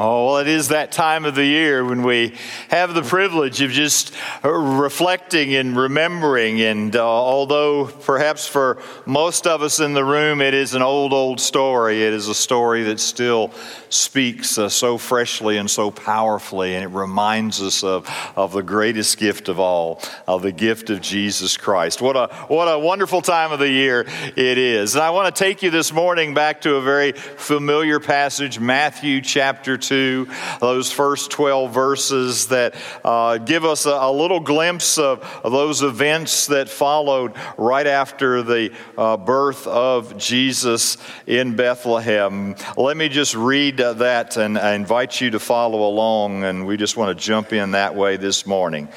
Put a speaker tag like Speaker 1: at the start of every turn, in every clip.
Speaker 1: Oh, well, it is that time of the year when we have the privilege of just reflecting and remembering. And uh, although perhaps for most of us in the room it is an old, old story, it is a story that still speaks uh, so freshly and so powerfully. And it reminds us of, of the greatest gift of all, of the gift of Jesus Christ. What a, what a wonderful time of the year it is. And I want to take you this morning back to a very familiar passage, Matthew chapter 2 to those first 12 verses that uh, give us a, a, little glimpse of, of, those events that followed right after the uh, birth of Jesus in Bethlehem. Let me just read that and I invite you to follow along, and we just want to jump in that way this morning.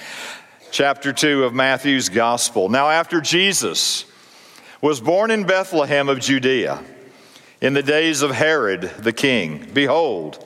Speaker 1: Chapter 2 of Matthew's Gospel. Now, after Jesus was born in Bethlehem of Judea, in the days of Herod the king, behold,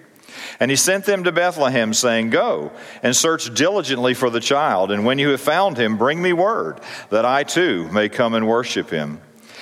Speaker 1: And he sent them to Bethlehem, saying, Go and search diligently for the child, and when you have found him, bring me word, that I too may come and worship him.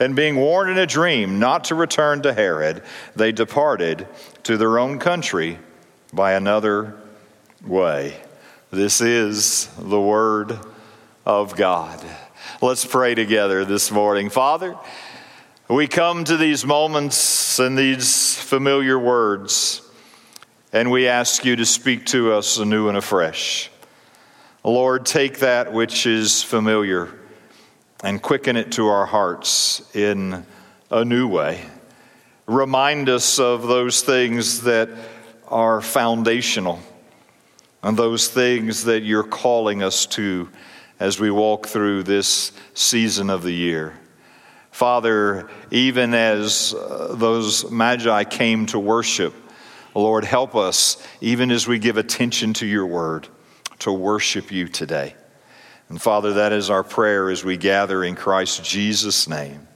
Speaker 1: And being warned in a dream not to return to Herod, they departed to their own country by another way. This is the word of God. Let's pray together this morning. Father, we come to these moments and these familiar words, and we ask you to speak to us anew and afresh. Lord, take that which is familiar and quicken it to our hearts in a new way. Remind us of those things that are foundational and those things that you're calling us to as we walk through this season of the year. Father, even as uh, those magi came to worship, Lord, help us, even as we give attention to your word, to worship you today. And Father, that is our prayer as we gather in Christ Jesus' name.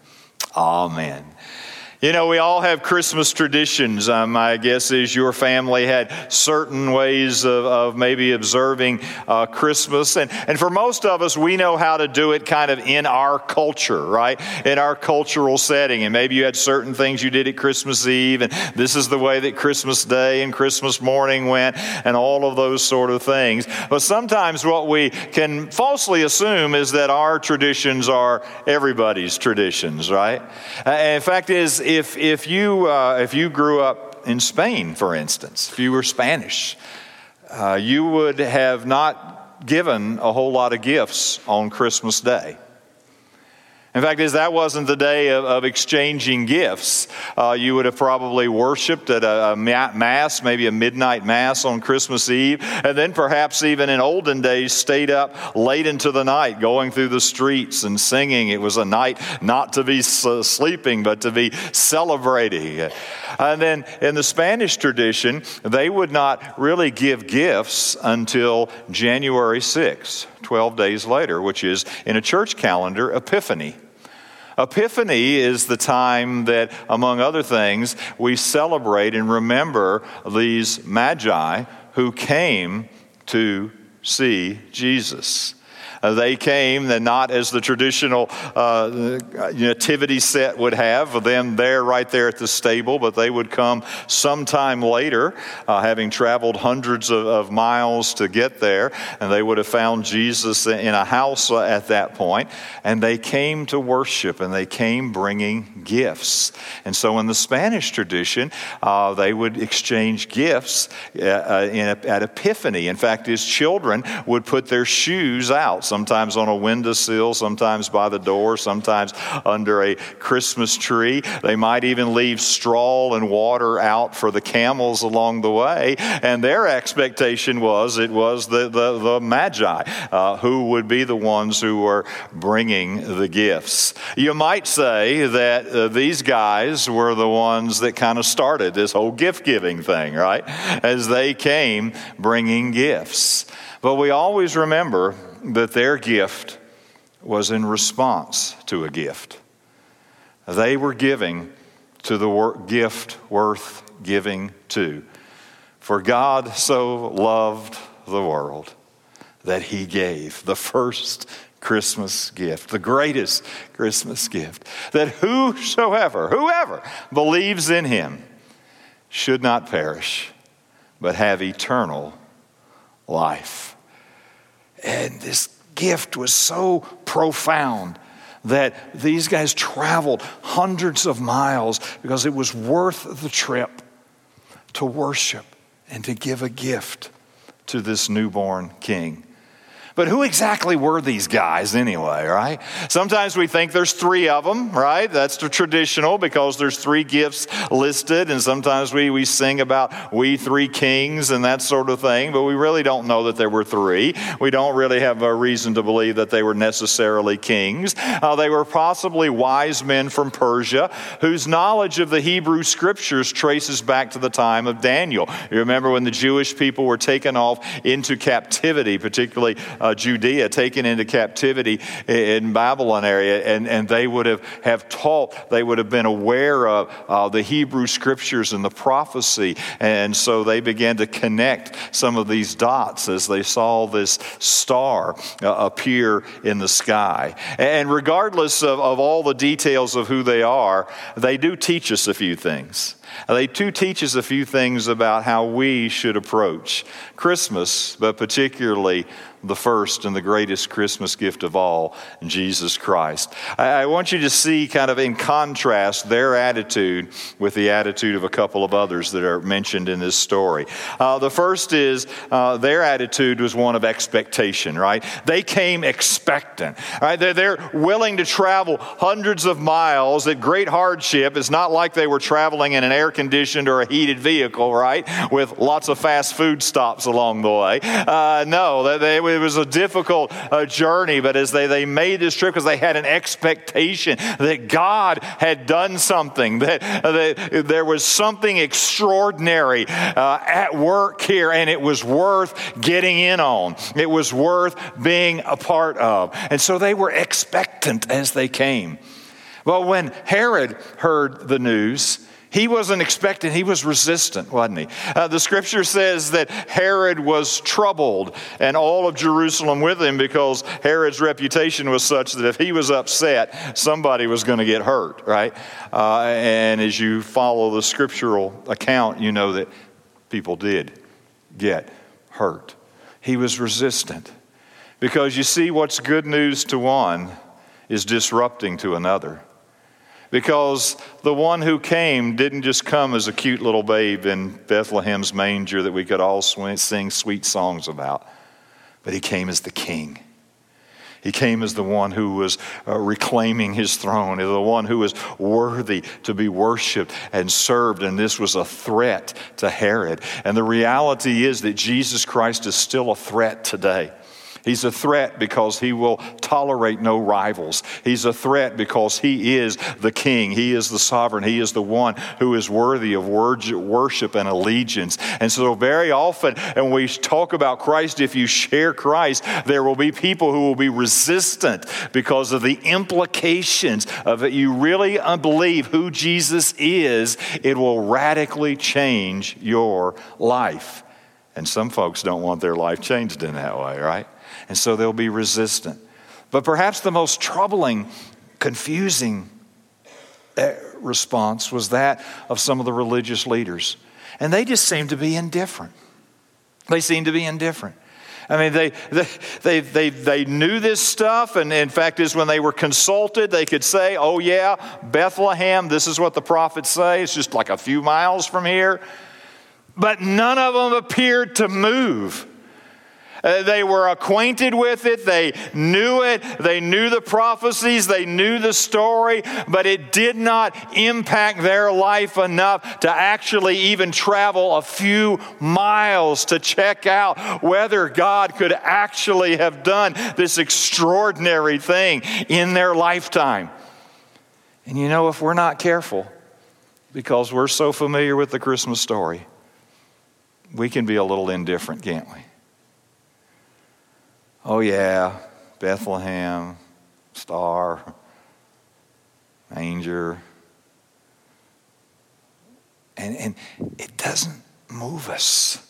Speaker 1: Amen. You know, we all have Christmas traditions. Um, my guess is your family had certain ways of, of maybe observing uh, Christmas. And, and for most of us, we know how to do it kind of in our culture, right? In our cultural setting. And maybe you had certain things you did at Christmas Eve, and this is the way that Christmas Day and Christmas morning went, and all of those sort of things. But sometimes what we can falsely assume is that our traditions are everybody's traditions, right? Uh, in fact, is if, if, you, uh, if you grew up in Spain, for instance, if you were Spanish, uh, you would have not given a whole lot of gifts on Christmas Day. In fact, as that wasn't the day of, of exchanging gifts, uh, you would have probably worshiped at a, a, mass, maybe a midnight mass on Christmas Eve, and then perhaps even in olden days stayed up late into the night going through the streets and singing. It was a night not to be sleeping, but to be celebrating. And then in the Spanish tradition, they would not really give gifts until January 6th, 12 days later, which is in a church calendar, Epiphany. Epiphany is the time that, among other things, we celebrate and remember these magi who came to see Jesus. Uh, they came, and not as the traditional uh, nativity set would have, them there right there at the stable, but they would come sometime later, uh, having traveled hundreds of, of, miles to get there, and they would have found Jesus in a house uh, at that point, and they came to worship, and they came bringing gifts. And so in the Spanish tradition, uh, they would exchange gifts a, at Epiphany. In fact, his children would put their shoes out, sometimes on a windowsill, sometimes by the door, sometimes under a Christmas tree. They might even leave straw and water out for the camels along the way. And their expectation was it was the, the, the Magi uh, who would be the ones who were bringing the gifts. You might say that uh, these guys were the ones that kind of started this whole gift giving thing, right? As they came bringing gifts. But we always remember that their gift was in response to a gift. They were giving to the gift worth giving to. For God so loved the world that he gave the first Christmas gift, the greatest Christmas gift, that whosoever, whoever believes in him should not perish, but have eternal life. And this gift was so profound that these guys traveled hundreds of miles because it was worth the trip to worship and to give a gift to this newborn king. But who exactly were these guys anyway, right? Sometimes we think there's three of them, right? That's the traditional because there's three gifts listed, and sometimes we, we sing about we three kings and that sort of thing, but we really don't know that there were three. We don't really have a reason to believe that they were necessarily kings. Uh, they were possibly wise men from Persia whose knowledge of the Hebrew scriptures traces back to the time of Daniel. You remember when the Jewish people were taken off into captivity, particularly uh, Judea taken into captivity in Babylon area, and, and they would have, have taught, they would have been aware of uh, the Hebrew scriptures and the prophecy. And so they began to connect some of these dots as they saw this star uh, appear in the sky. And regardless of, of all the details of who they are, they do teach us a few things. They too teach us a few things about how we should approach Christmas, but particularly the first and the greatest Christmas gift of all, Jesus Christ. I, want you to see, kind of in contrast, their attitude with the attitude of a couple of others that are mentioned in this story. Uh, the first is uh, their attitude was one of expectation, right? They came expectant, right? They're, they're willing to travel hundreds of miles at great hardship. It's not like they were traveling in an air conditioned or a heated vehicle, right? With lots of fast food stops along the way. Uh, no, they, it was a difficult uh, journey, but as they, they made this trip because they had an expectation that God had done something, that, that there was something extraordinary uh, at work here, and it was worth getting in on. It was worth being a part of. And so they were expectant as they came. Well, when Herod heard the news, he wasn't expecting, he was resistant, wasn't he? Uh, the scripture says that Herod was troubled and all of Jerusalem with him because Herod's reputation was such that if he was upset, somebody was going to get hurt, right? Uh, and as you follow the scriptural account, you know that people did get hurt. He was resistant because you see, what's good news to one is disrupting to another because the one who came didn't just come as a cute little babe in Bethlehem's manger that we could all sing sweet songs about, but he came as the king. He came as the one who was uh, reclaiming his throne, as the one who was worthy to be worshiped and served. And this was a threat to Herod. And the reality is that Jesus Christ is still a threat today. He's a threat because he will tolerate no rivals. He's a threat because he is the king. He is the sovereign. He is the one who is worthy of worship and allegiance. And so, very often, when we talk about Christ, if you share Christ, there will be people who will be resistant because of the implications of it. You really uh, believe who Jesus is, it will radically change your life. And some folks don't want their life changed in that way, right? And so they'll be resistant. But perhaps the most troubling, confusing eh, response was that of some of the religious leaders. And they just seemed to be indifferent. They seemed to be indifferent. I mean, they, they, they, they, they knew this stuff, and in fact, is when they were consulted, they could say, Oh, yeah, Bethlehem, this is what the prophets say. It's just like a few miles from here. But none of them appeared to move. Uh, they were acquainted with it. They knew it. They knew the prophecies. They knew the story, but it did not impact their life enough to actually even travel a few miles to check out whether God could actually have done this extraordinary thing in their lifetime. And you know, if we're not careful, because we're so familiar with the Christmas story, we can be a little indifferent, can't we? Oh, yeah, Bethlehem, star, manger. And, and it doesn't move us.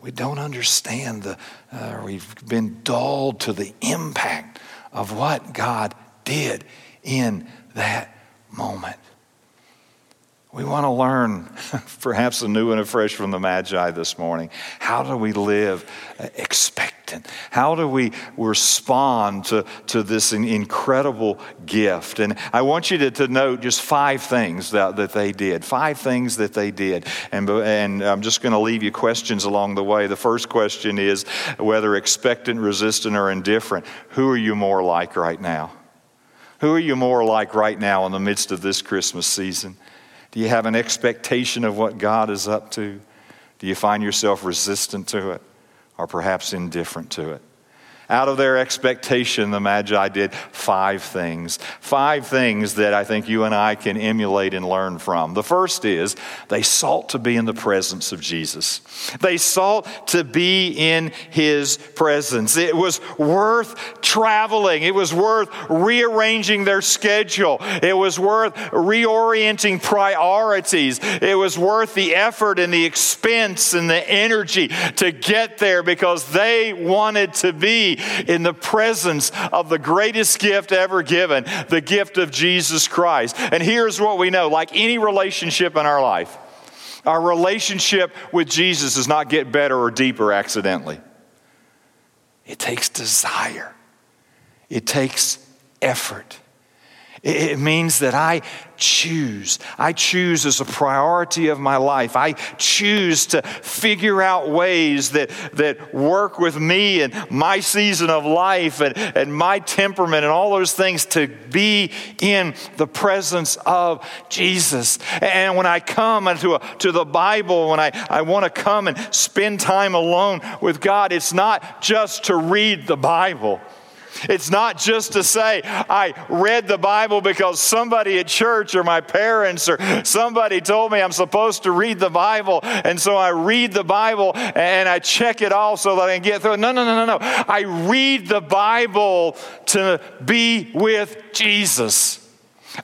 Speaker 1: We don't understand the, uh, we've been dulled to the impact of what God did in that moment. We want to learn, perhaps anew and afresh from the Magi this morning. How do we live expectant? How do we respond to, to this incredible gift? And I want you to, to note just five things that, that they did. Five things that they did. And, and I'm just going to leave you questions along the way. The first question is whether expectant, resistant, or indifferent, who are you more like right now? Who are you more like right now in the midst of this Christmas season? Do you have an expectation of what God is up to? Do you find yourself resistant to it or perhaps indifferent to it? Out of their expectation, the Magi did five things. Five things that I think you and I can emulate and learn from. The first is they sought to be in the presence of Jesus. They sought to be in his presence. It was worth traveling, it was worth rearranging their schedule, it was worth reorienting priorities, it was worth the effort and the expense and the energy to get there because they wanted to be in the presence of the greatest gift ever given, the gift of Jesus Christ. And here's what we know like any relationship in our life, our relationship with Jesus does not get better or deeper accidentally. It takes desire, it takes effort. It means that I choose. I choose as a priority of my life. I choose to figure out ways that, that work with me and my season of life and, and my temperament and all those things to be in the presence of Jesus. And when I come to, a, to the Bible, when I, I want to come and spend time alone with God, it's not just to read the Bible. It's not just to say, I read the Bible because somebody at church or my parents or somebody told me I'm supposed to read the Bible. And so I read the Bible and I check it off so that I can get through it. No, no, no, no, no. I read the Bible to be with Jesus.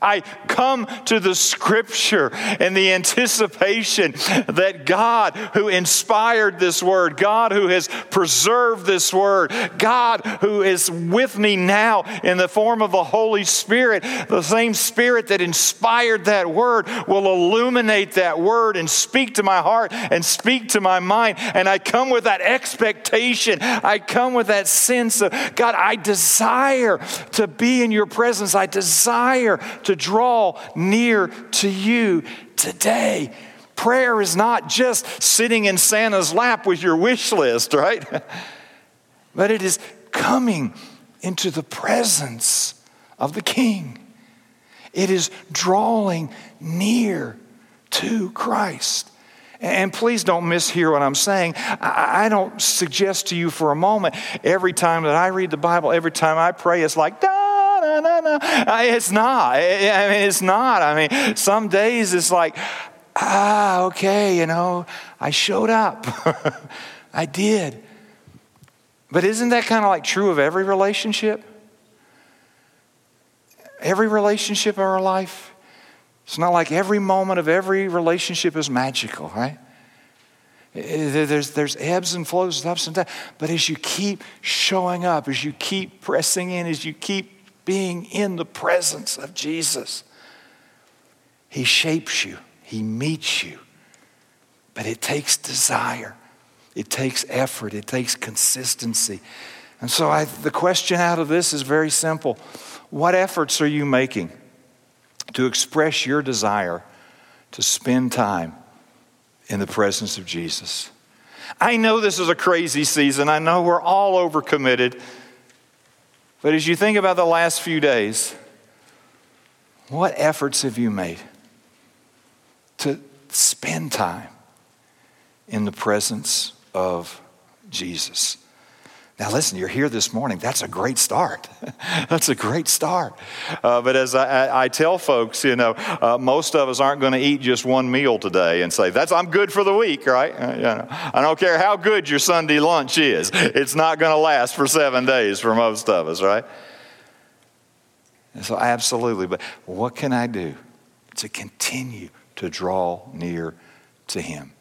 Speaker 1: I come to the scripture in the anticipation that God, who inspired this word, God who has preserved this word, God who is with me now in the form of the Holy Spirit, the same Spirit that inspired that word will illuminate that word and speak to my heart and speak to my mind. And I come with that expectation. I come with that sense of, God, I desire to be in your presence. I desire to draw near to you today. Prayer is not just sitting in Santa's lap with your wish list, right? but it is coming into the presence of the King. It is drawing near to Christ. And please don't mishear what I'm saying. I don't suggest to you for a moment every time that I read the Bible, every time I pray, it's like. It's not. I mean, it's not. I mean, some days it's like, ah, okay, you know, I showed up. I did. But isn't that kind of like true of every relationship? Every relationship in our life? It's not like every moment of every relationship is magical, right?
Speaker 2: There's, there's ebbs and flows, ups and downs. But as you keep showing up, as you keep pressing in, as you keep being in the presence of Jesus, He shapes you, He meets you. But it takes desire, it takes effort, it takes consistency. And so I, the question out of this is very simple What efforts are you making to express your desire to spend time in the presence of Jesus. I know this is a crazy season. I know we're all overcommitted. But as you think about the last few days, what efforts have you made to spend time in the presence of Jesus? Now, listen, you're here this morning. That's a great start. That's a great start. Uh, but as I, I, tell folks, you know, uh, most of us aren't going to eat just one meal today and say, "That's I'm good for the week," right? Uh, you know, I don't care how good your Sunday lunch is; it's not going to last for seven days for most of us, right? And so, absolutely. But what can I do to continue to draw near to Him?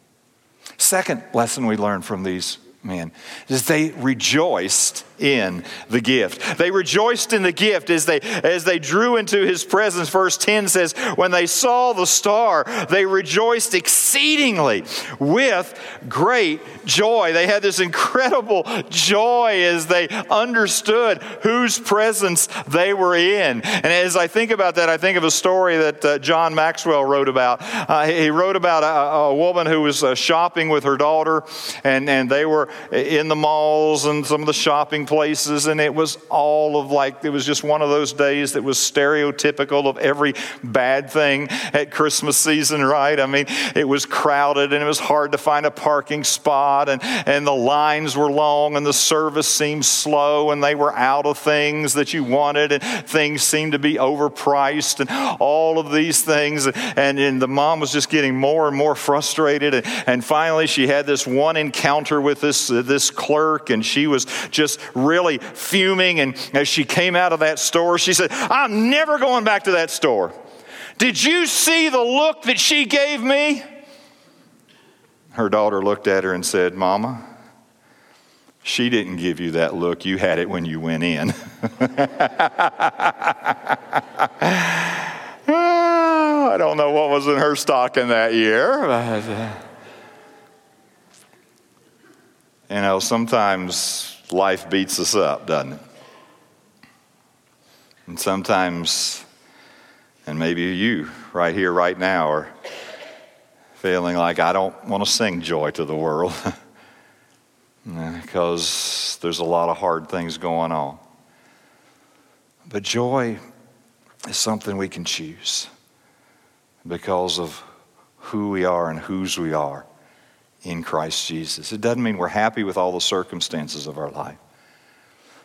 Speaker 2: Second lesson we learned from these men is they rejoiced in the gift. They rejoiced in the gift as they as they drew into his presence. Verse 10 says, when they saw the star, they rejoiced exceedingly with great joy. They had this incredible joy as they understood whose presence they were in. And as I think about that, I think of a story that uh, John Maxwell wrote about. Uh, he wrote about a, a woman who was uh, shopping with her daughter, and, and they were in the malls and some of the shopping places, and it was all of like, it was just one of those days that was stereotypical of every bad thing at Christmas season, right? I mean, it was crowded and it was hard to find a parking spot, and, and the lines were long, and the service seemed slow, and they were out of things that you wanted, and things seemed to be overpriced, and all of these things. And, and the mom was just getting more and more frustrated, and, and finally she had this one encounter with this, this clerk, and she was just really fuming. And as she came out of that store, she said, I'm never going back to that store. Did you see the look that she gave me? Her daughter looked at her and said, Mama, she didn't give you that look. You had it when you went in. Ah, I don't know what was in her stocking that year. But, uh, you know, sometimes life beats us up, doesn't it? And sometimes, and maybe you right here, right now, are feeling like I don't want to sing joy to the world because there's a lot of hard things going on. But joy is something we can choose because of who we are and whose we are in Christ Jesus. It doesn't mean we're happy with all the circumstances of our life.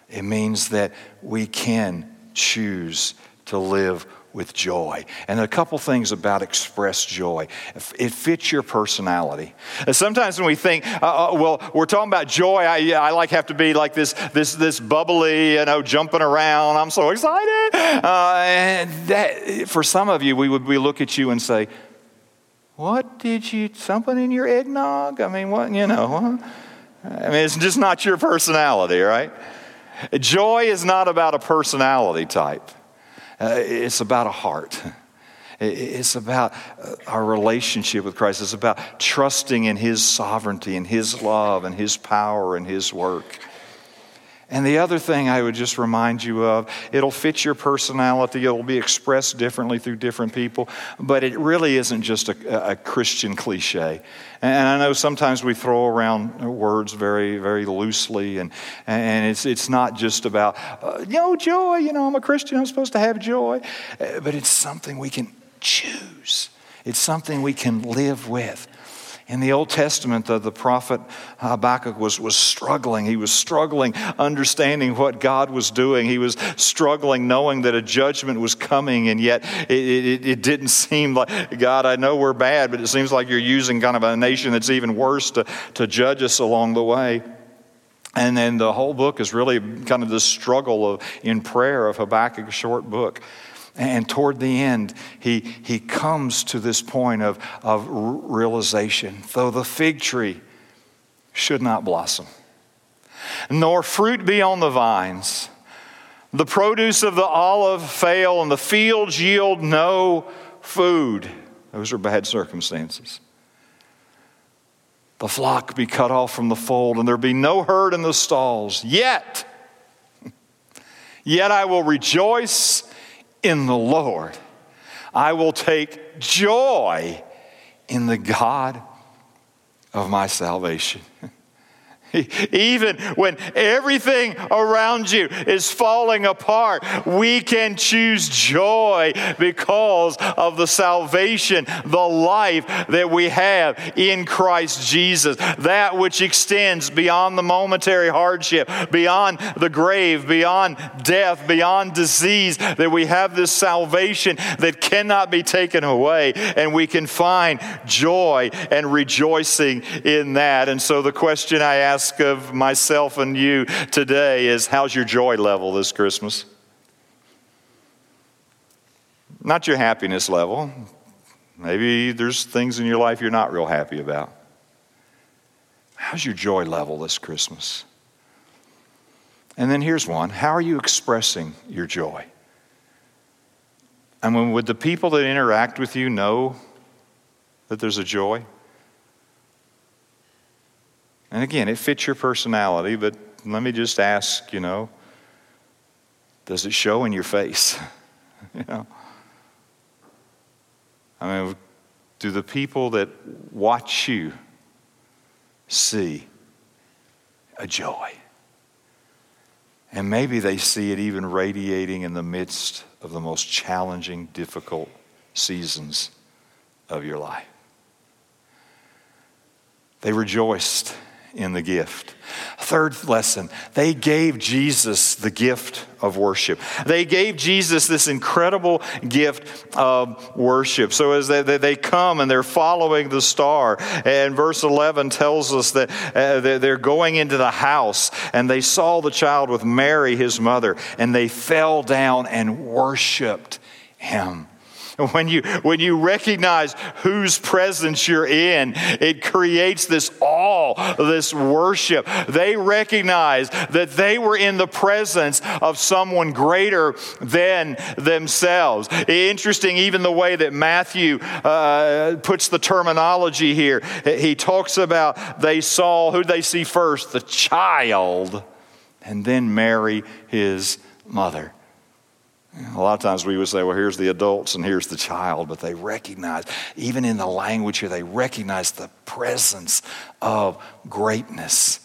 Speaker 2: It means that we can choose to live with joy. And a couple things about express joy. It fits your personality. Sometimes when we think, uh, uh, well, we're talking about joy, I, I like have to be like this, this, this bubbly, you know, jumping around. I'm so excited. Uh, and that, for some of you, we would we look at you and say, what did you, something in your eggnog? I mean, what, you know, I mean, it's just not your personality, right? Joy is not about a personality type, uh, it's about a heart. It's about uh, our relationship with Christ. It's about trusting in His sovereignty and His love and His power and His work. And the other thing I would just remind you of, it'll fit your personality, it'll be expressed differently through different people, but it really isn't just a, a Christian cliche. And I know sometimes we throw around words very, very loosely, and, and it's, it's not just about, uh, you know, joy, you know, I'm a Christian, I'm supposed to have joy, uh, but it's something we can choose. It's something we can live with. In the Old Testament, the, the prophet Habakkuk was, was struggling. He was struggling understanding what God was doing. He was struggling knowing that a judgment was coming, and yet it, it, it didn't seem like, God, I know we're bad, but it seems like you're using kind of a nation that's even worse to, to judge us along the way. And then the whole book is really kind of this struggle of, in prayer of Habakkuk's short book. And toward the end, he, he comes to this point of, of realization. Though the fig tree should not blossom, nor fruit be on the vines. The produce of the olive fail, and the fields yield no food. Those are bad circumstances. The flock be cut off from the fold, and there be no herd in the stalls. Yet, yet I will rejoice in the Lord. I will take joy in the God of my salvation. Even when everything around you is falling apart, we can choose joy because of the salvation, the life that we have in Christ Jesus. That which extends beyond the momentary hardship, beyond the grave, beyond death, beyond disease, that we have this salvation that cannot be taken away, and we can find joy and rejoicing in that. And so the question I ask ask of myself and you today is how's your joy level this Christmas? Not your happiness level. Maybe there's things in your life you're not real happy about. How's your joy level this Christmas? And then here's one How are you expressing your joy? I mean, would the people that interact with you know that there's a joy? And again, it fits your personality, but let me just ask, you know, does it show in your face? you know? I mean, do the people that watch you see a joy? And maybe they see it even radiating in the midst of the most challenging, difficult seasons of your life. They rejoiced in the gift. Third lesson, they gave Jesus the gift of worship. They gave Jesus this incredible gift of worship. So as they, they come and they're following the star, and verse 11 tells us that uh, they're going into the house and they saw the child with Mary, his mother, and they fell down and worshiped him. when you, when you recognize whose presence you're in, it creates this awe, this worship. They recognize that they were in the presence of someone greater than themselves. Interesting, even the way that Matthew uh, puts the terminology here. He talks about they saw, who they see first? The child, and then Mary, his mother. A lot of times we would say, well, here's the adults and here's the child, but they recognize, even in the language here, they recognize the presence of greatness.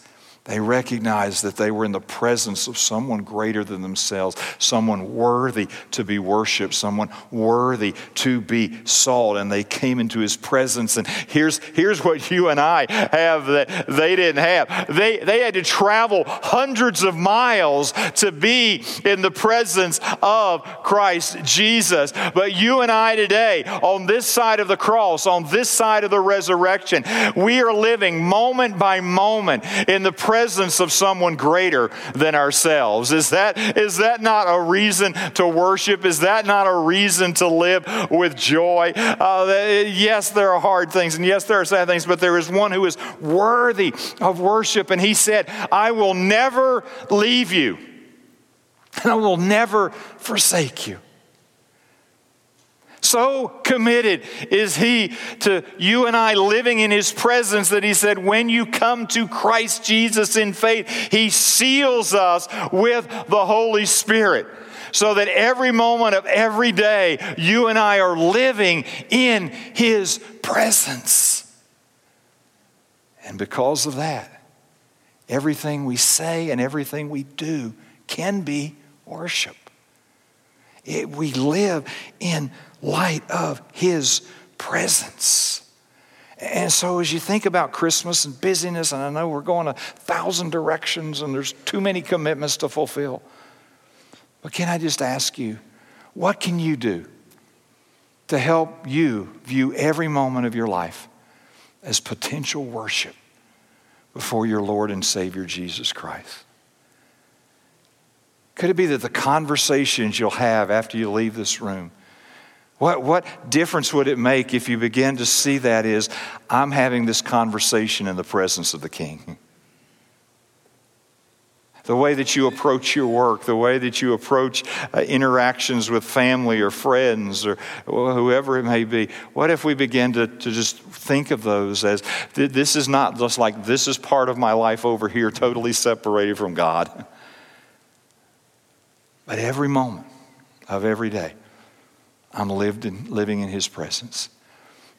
Speaker 2: They recognized that they were in the presence of someone greater than themselves, someone worthy to be worshiped, someone worthy to be sought. And they came into his presence. And here's, here's what you and I have that they didn't have. They, they had to travel hundreds of miles to be in the presence of Christ Jesus. But you and I today, on this side of the cross, on this side of the resurrection, we are living moment by moment in the presence presence of someone greater than ourselves. Is that, is that not a reason to worship? Is that not a reason to live with joy? Uh, yes, there are hard things, and yes, there are sad things, but there is one who is worthy of worship. And he said, I will never leave you, and I will never forsake you. So committed is He to you and I living in His presence that He said, when you come to Christ Jesus in faith, He seals us with the Holy Spirit. So that every moment of every day, you and I are living in His presence. And because of that, everything we say and everything we do can be worship. It, we live in light of His presence. And so, as you think about Christmas and busyness, and I know we're going a thousand directions and there's too many commitments to fulfill, but can I just ask you, what can you do to help you view every moment of your life as potential worship before your Lord and Savior Jesus Christ? Could it be that the conversations you'll have after you leave this room? What, what difference would it make if you begin to see that is, I'm having this conversation in the presence of the King? the way that you approach your work, the way that you approach uh, interactions with family or friends or whoever it may be. What if we begin to, to just think of those as th- this is not just like this is part of my life over here, totally separated from God? But every moment of every day, I'm lived in, living in His presence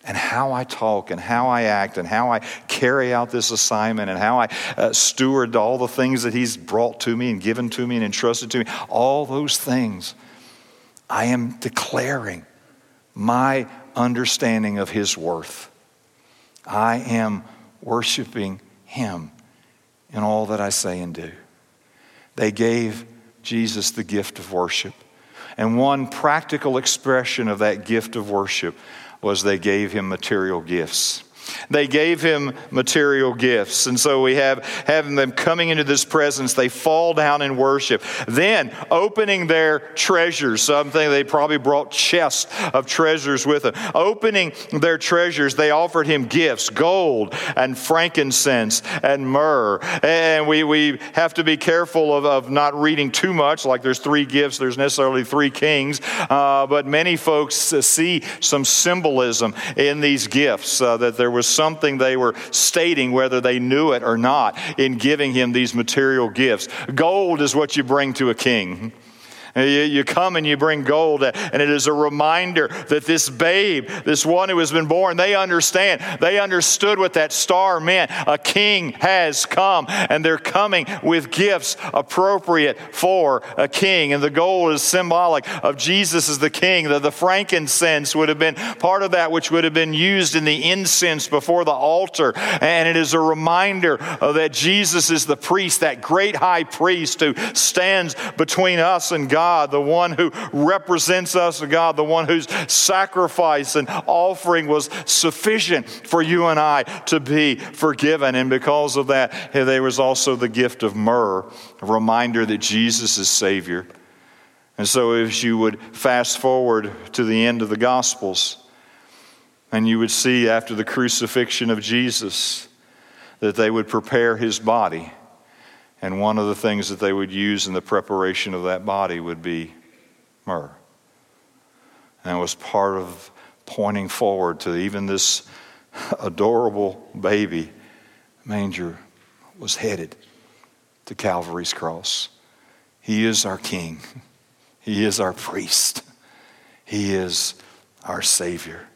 Speaker 2: and how I talk and how I act and how I carry out this assignment and how I uh, steward all the things that He's brought to me and given to me and entrusted to me, all those things, I am declaring my understanding of His worth. I am worshiping Him in all that I say and do. They gave Jesus the gift of worship. And one practical expression of that gift of worship was they gave him material gifts. They gave him material gifts. And so we have having them coming into this presence, they fall down in worship. Then opening their treasures, something they probably brought chests of treasures with them. Opening their treasures, they offered him gifts, gold and frankincense and myrrh. And we, we have to be careful of, of not reading too much, like there's three gifts, there's necessarily three kings. Uh, but many folks see some symbolism in these gifts uh, that there was something they were stating, whether they knew it or not, in giving him these material gifts. Gold is what you bring to a king. You, come and you bring gold, and it is a reminder that this babe, this one who has been born, they understand. They understood what that star meant. A king has come, and they're coming with gifts appropriate for a king. And the gold is symbolic of Jesus as the king. The, the frankincense would have been part of that which would have been used in the incense before the altar. And it is a reminder that Jesus is the priest, that great high priest who stands between us and God God, the one who represents us, God, the one whose sacrifice and offering was sufficient for you and I to be forgiven. And because of that, there was also the gift of myrrh, a reminder that Jesus is Savior. And so, if you would fast forward to the end of the Gospels, and you would see after the crucifixion of Jesus that they would prepare his body and one of the things that they would use in the preparation of that body would be myrrh. And it was part of pointing forward to even this adorable baby manger was headed to Calvary's cross. He is our king. He is our priest. He is our savior.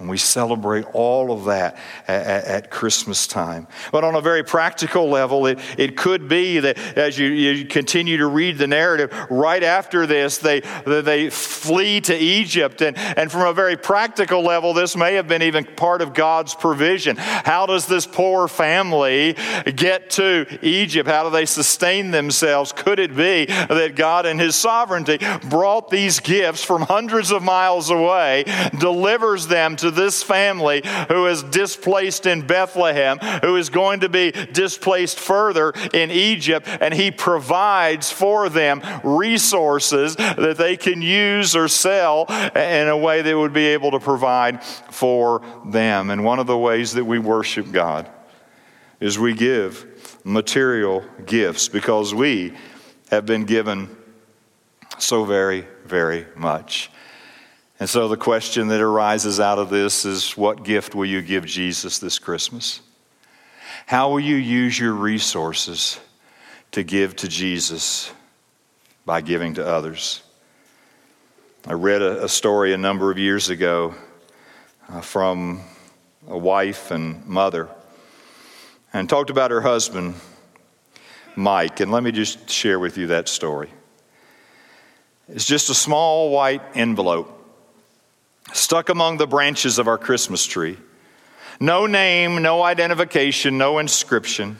Speaker 2: And we celebrate all of that at, at, Christmas time. But on a very practical level, it, it could be that as you, you continue to read the narrative, right after this, they, they flee to Egypt. And, and from a very practical level, this may have been even part of God's provision. How does this poor family get to Egypt? How do they sustain themselves? Could it be that God, in His sovereignty, brought these gifts from hundreds of miles away, delivers them to this family who is displaced in Bethlehem, who is going to be displaced further in Egypt, and he provides for them resources that they can use or sell in a way that would be able to provide for them. And one of the ways that we worship God is we give material gifts because we have been given so very, very much. And so the question that arises out of this is what gift will you give Jesus this Christmas? How will you use your resources to give to Jesus by giving to others? I read a, story a number of years ago uh, from a wife and mother and talked about her husband, Mike. And let me just share with you that story. It's just a small white envelope stuck among the branches of our Christmas tree. No name, no identification, no inscription.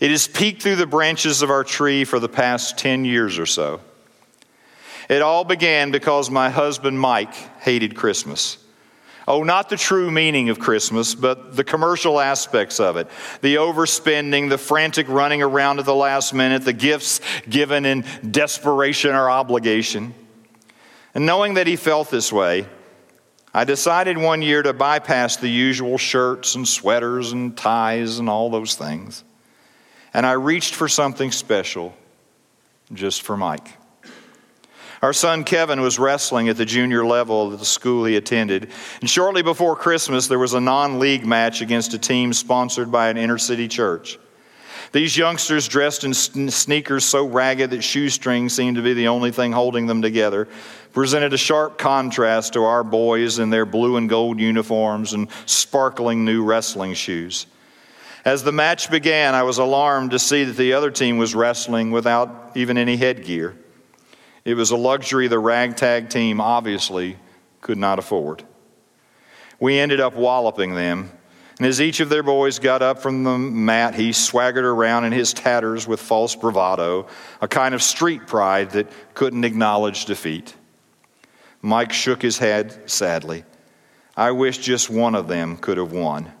Speaker 2: It has peeked through the branches of our tree for the past 10 years or so. It all began because my husband Mike hated Christmas. Oh, not the true meaning of Christmas, but the commercial aspects of it. The overspending, the frantic running around at the last minute, the gifts given in desperation or obligation. And knowing that he felt this way, I decided one year to bypass the usual shirts and sweaters and ties and all those things. and I reached for something special just for Mike. Our son Kevin was wrestling at the junior level at the school he attended. And shortly before Christmas, there was a non league match against a team sponsored by an inner city church. These youngsters, dressed in sneakers so ragged that shoestrings seemed to be the only thing holding them together, presented a sharp contrast to our boys in their blue and gold uniforms and sparkling new wrestling shoes. As the match began, I was alarmed to see that the other team was wrestling without even any headgear. It was a luxury the ragtag team obviously could not afford. We ended up walloping them, and as each of their boys got up from the mat, he swaggered around in his tatters with false bravado, a kind of street pride that couldn't acknowledge defeat. Mike shook his head sadly. I wish just one of them could have won.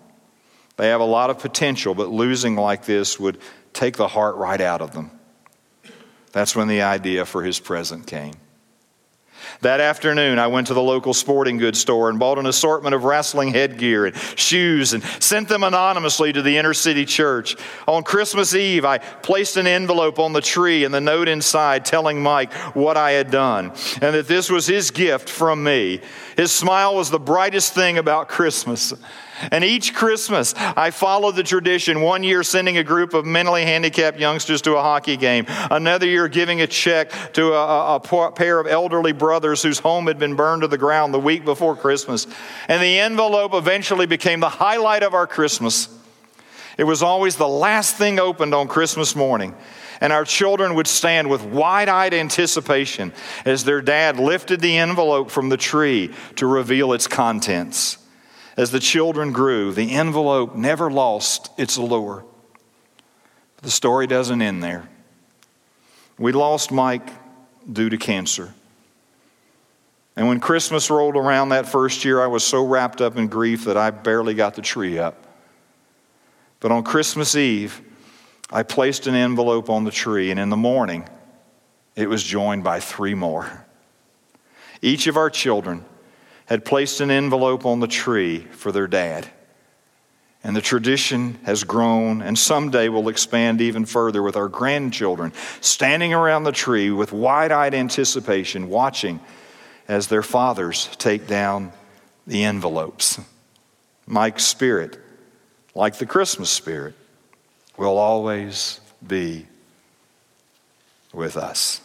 Speaker 2: They have a lot of potential, but losing like this would take the heart right out of them. That's when the idea for his present came. That afternoon, I went to the local sporting goods store and bought an assortment of wrestling headgear and shoes and sent them anonymously to the inner city church. On Christmas Eve, I placed an envelope on the tree and the note inside telling Mike what I had done and that this was his gift from me. His smile was the brightest thing about Christmas. And each Christmas, I followed the tradition. One year, sending a group of mentally handicapped youngsters to a hockey game. Another year, giving a check to a, a, pair of elderly brothers whose home had been burned to the ground the week before Christmas. And the envelope eventually became the highlight of our Christmas. It was always the last thing opened on Christmas morning and our children would stand with wide eyed anticipation as their dad lifted the envelope from the tree to reveal its contents. As the children grew, the envelope never lost its allure. The story doesn't end there. We lost Mike due to cancer. And when Christmas rolled around that first year, I was so wrapped up in grief that I barely got the tree up. But on Christmas Eve, I placed an envelope on the tree, and in the morning, it was joined by three more. Each of our children had placed an envelope on the tree for their dad. And the tradition has grown and someday will expand even further with our grandchildren standing around the tree with wide eyed anticipation, watching as their fathers take down the envelopes. Mike's spirit, like the Christmas spirit, will always be with us.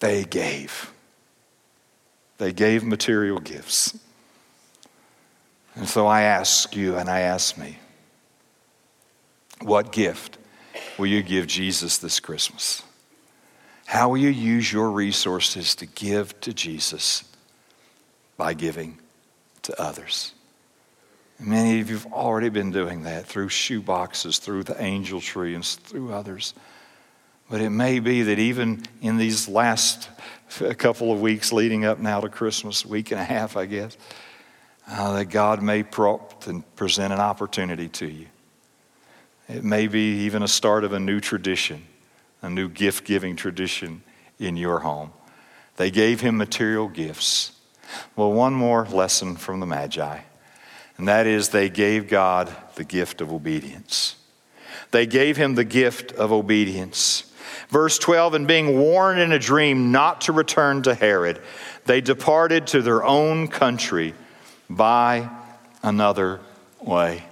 Speaker 2: They gave. They gave material gifts. And so I ask you and I ask me, what gift will you give Jesus this Christmas? How will you use your resources to give to Jesus by giving to others? Many of you have already been doing that through shoe boxes, through the angel tree, and through others. But it may be that even in these last couple of weeks leading up now to Christmas, week and a half, I guess, uh, that God may prompt and present an opportunity to you. It may be even a start of a new tradition, a new gift giving tradition in your home. They gave him material gifts. Well, one more lesson from the Magi, and that is they gave God the gift of obedience. They gave him the gift of obedience. Verse 12, and being warned in a dream not to return to Herod, they departed to their own country by another way.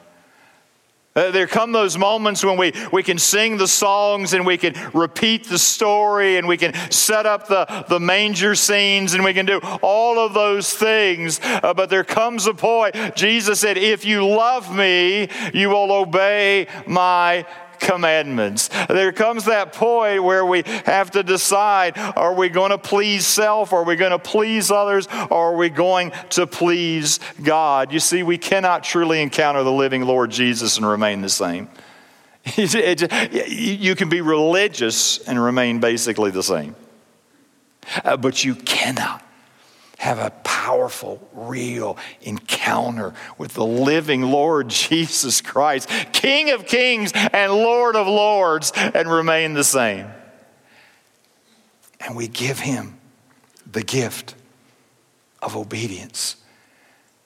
Speaker 2: Uh, there come those moments when we, we can sing the songs and we can repeat the story and we can set up the, the manger scenes and we can do all of those things. Uh, but there comes a point, Jesus said, If you love me, you will obey my commandments. There comes that point where we have to decide are we going to please self? Are we going to please others? Or are we going to please God? You see, we cannot truly encounter the living Lord Jesus and remain the same. you can be religious and remain basically the same. Uh, but you cannot have a powerful, real encounter with the living Lord Jesus Christ, King of kings and Lord of lords, and remain the same. And we give him the gift of obedience.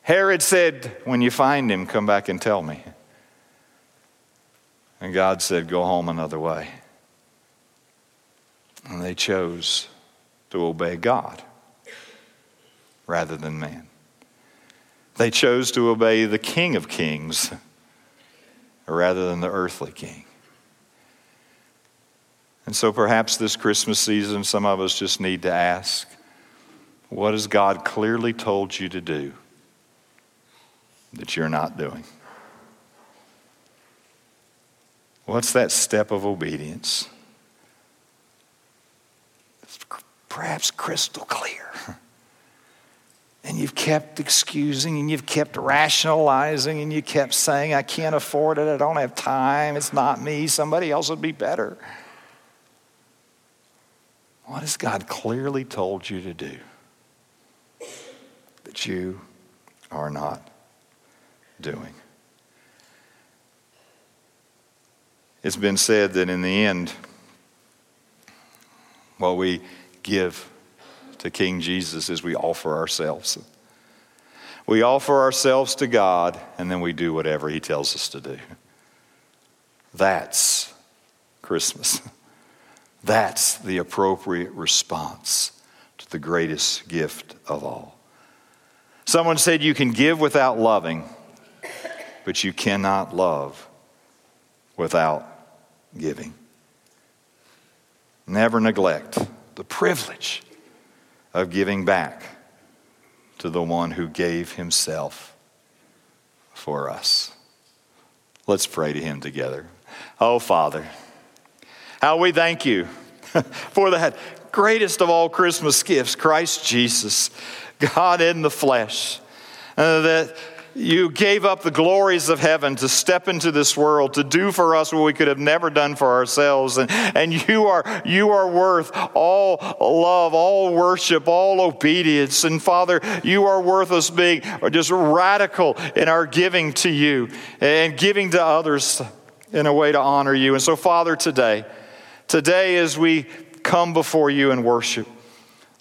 Speaker 2: Herod said, When you find him, come back and tell me. And God said, Go home another way. And they chose to obey God rather than man. They chose to obey the King of Kings rather than the earthly king. And so perhaps this Christmas season, some of us just need to ask what has God clearly told you to do that you're not doing? What's that step of obedience? It's perhaps crystal clear. And you've kept excusing and you've kept rationalizing and you kept saying, I can't afford it, I don't have time, it's not me, somebody else would be better. What has God clearly told you to do that you are not doing? It's been said that in the end, what we give to King Jesus is we offer ourselves. We offer ourselves to God and then we do whatever He tells us to do. That's Christmas. That's the appropriate response to the greatest gift of all. Someone said you can give without loving, but you cannot love without giving. Never neglect the privilege of giving back to the one who gave himself for us. Let's pray to him together. Oh, Father, how we thank you for that greatest of all Christmas gifts, Christ Jesus, God in the flesh. Uh, that you gave up the glories of heaven to step into this world to do for us what we could have never done for ourselves. And, and you are you are worth all love all worship all obedience. And father you are worth us being just radical in our giving to you and giving to others in a way to honor you. And so father today today as we come before you and worship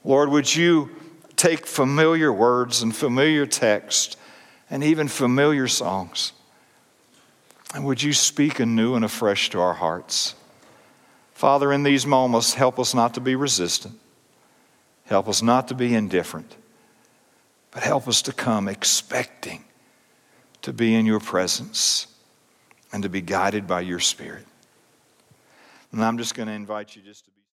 Speaker 2: lord would you take familiar words and familiar text and even familiar songs. And would you speak anew and afresh to our hearts? Father, in these moments, help us not to be resistant. Help us not to be indifferent. But help us to come expecting to be in your presence and to be guided by your Spirit. And I'm just going to invite you just to.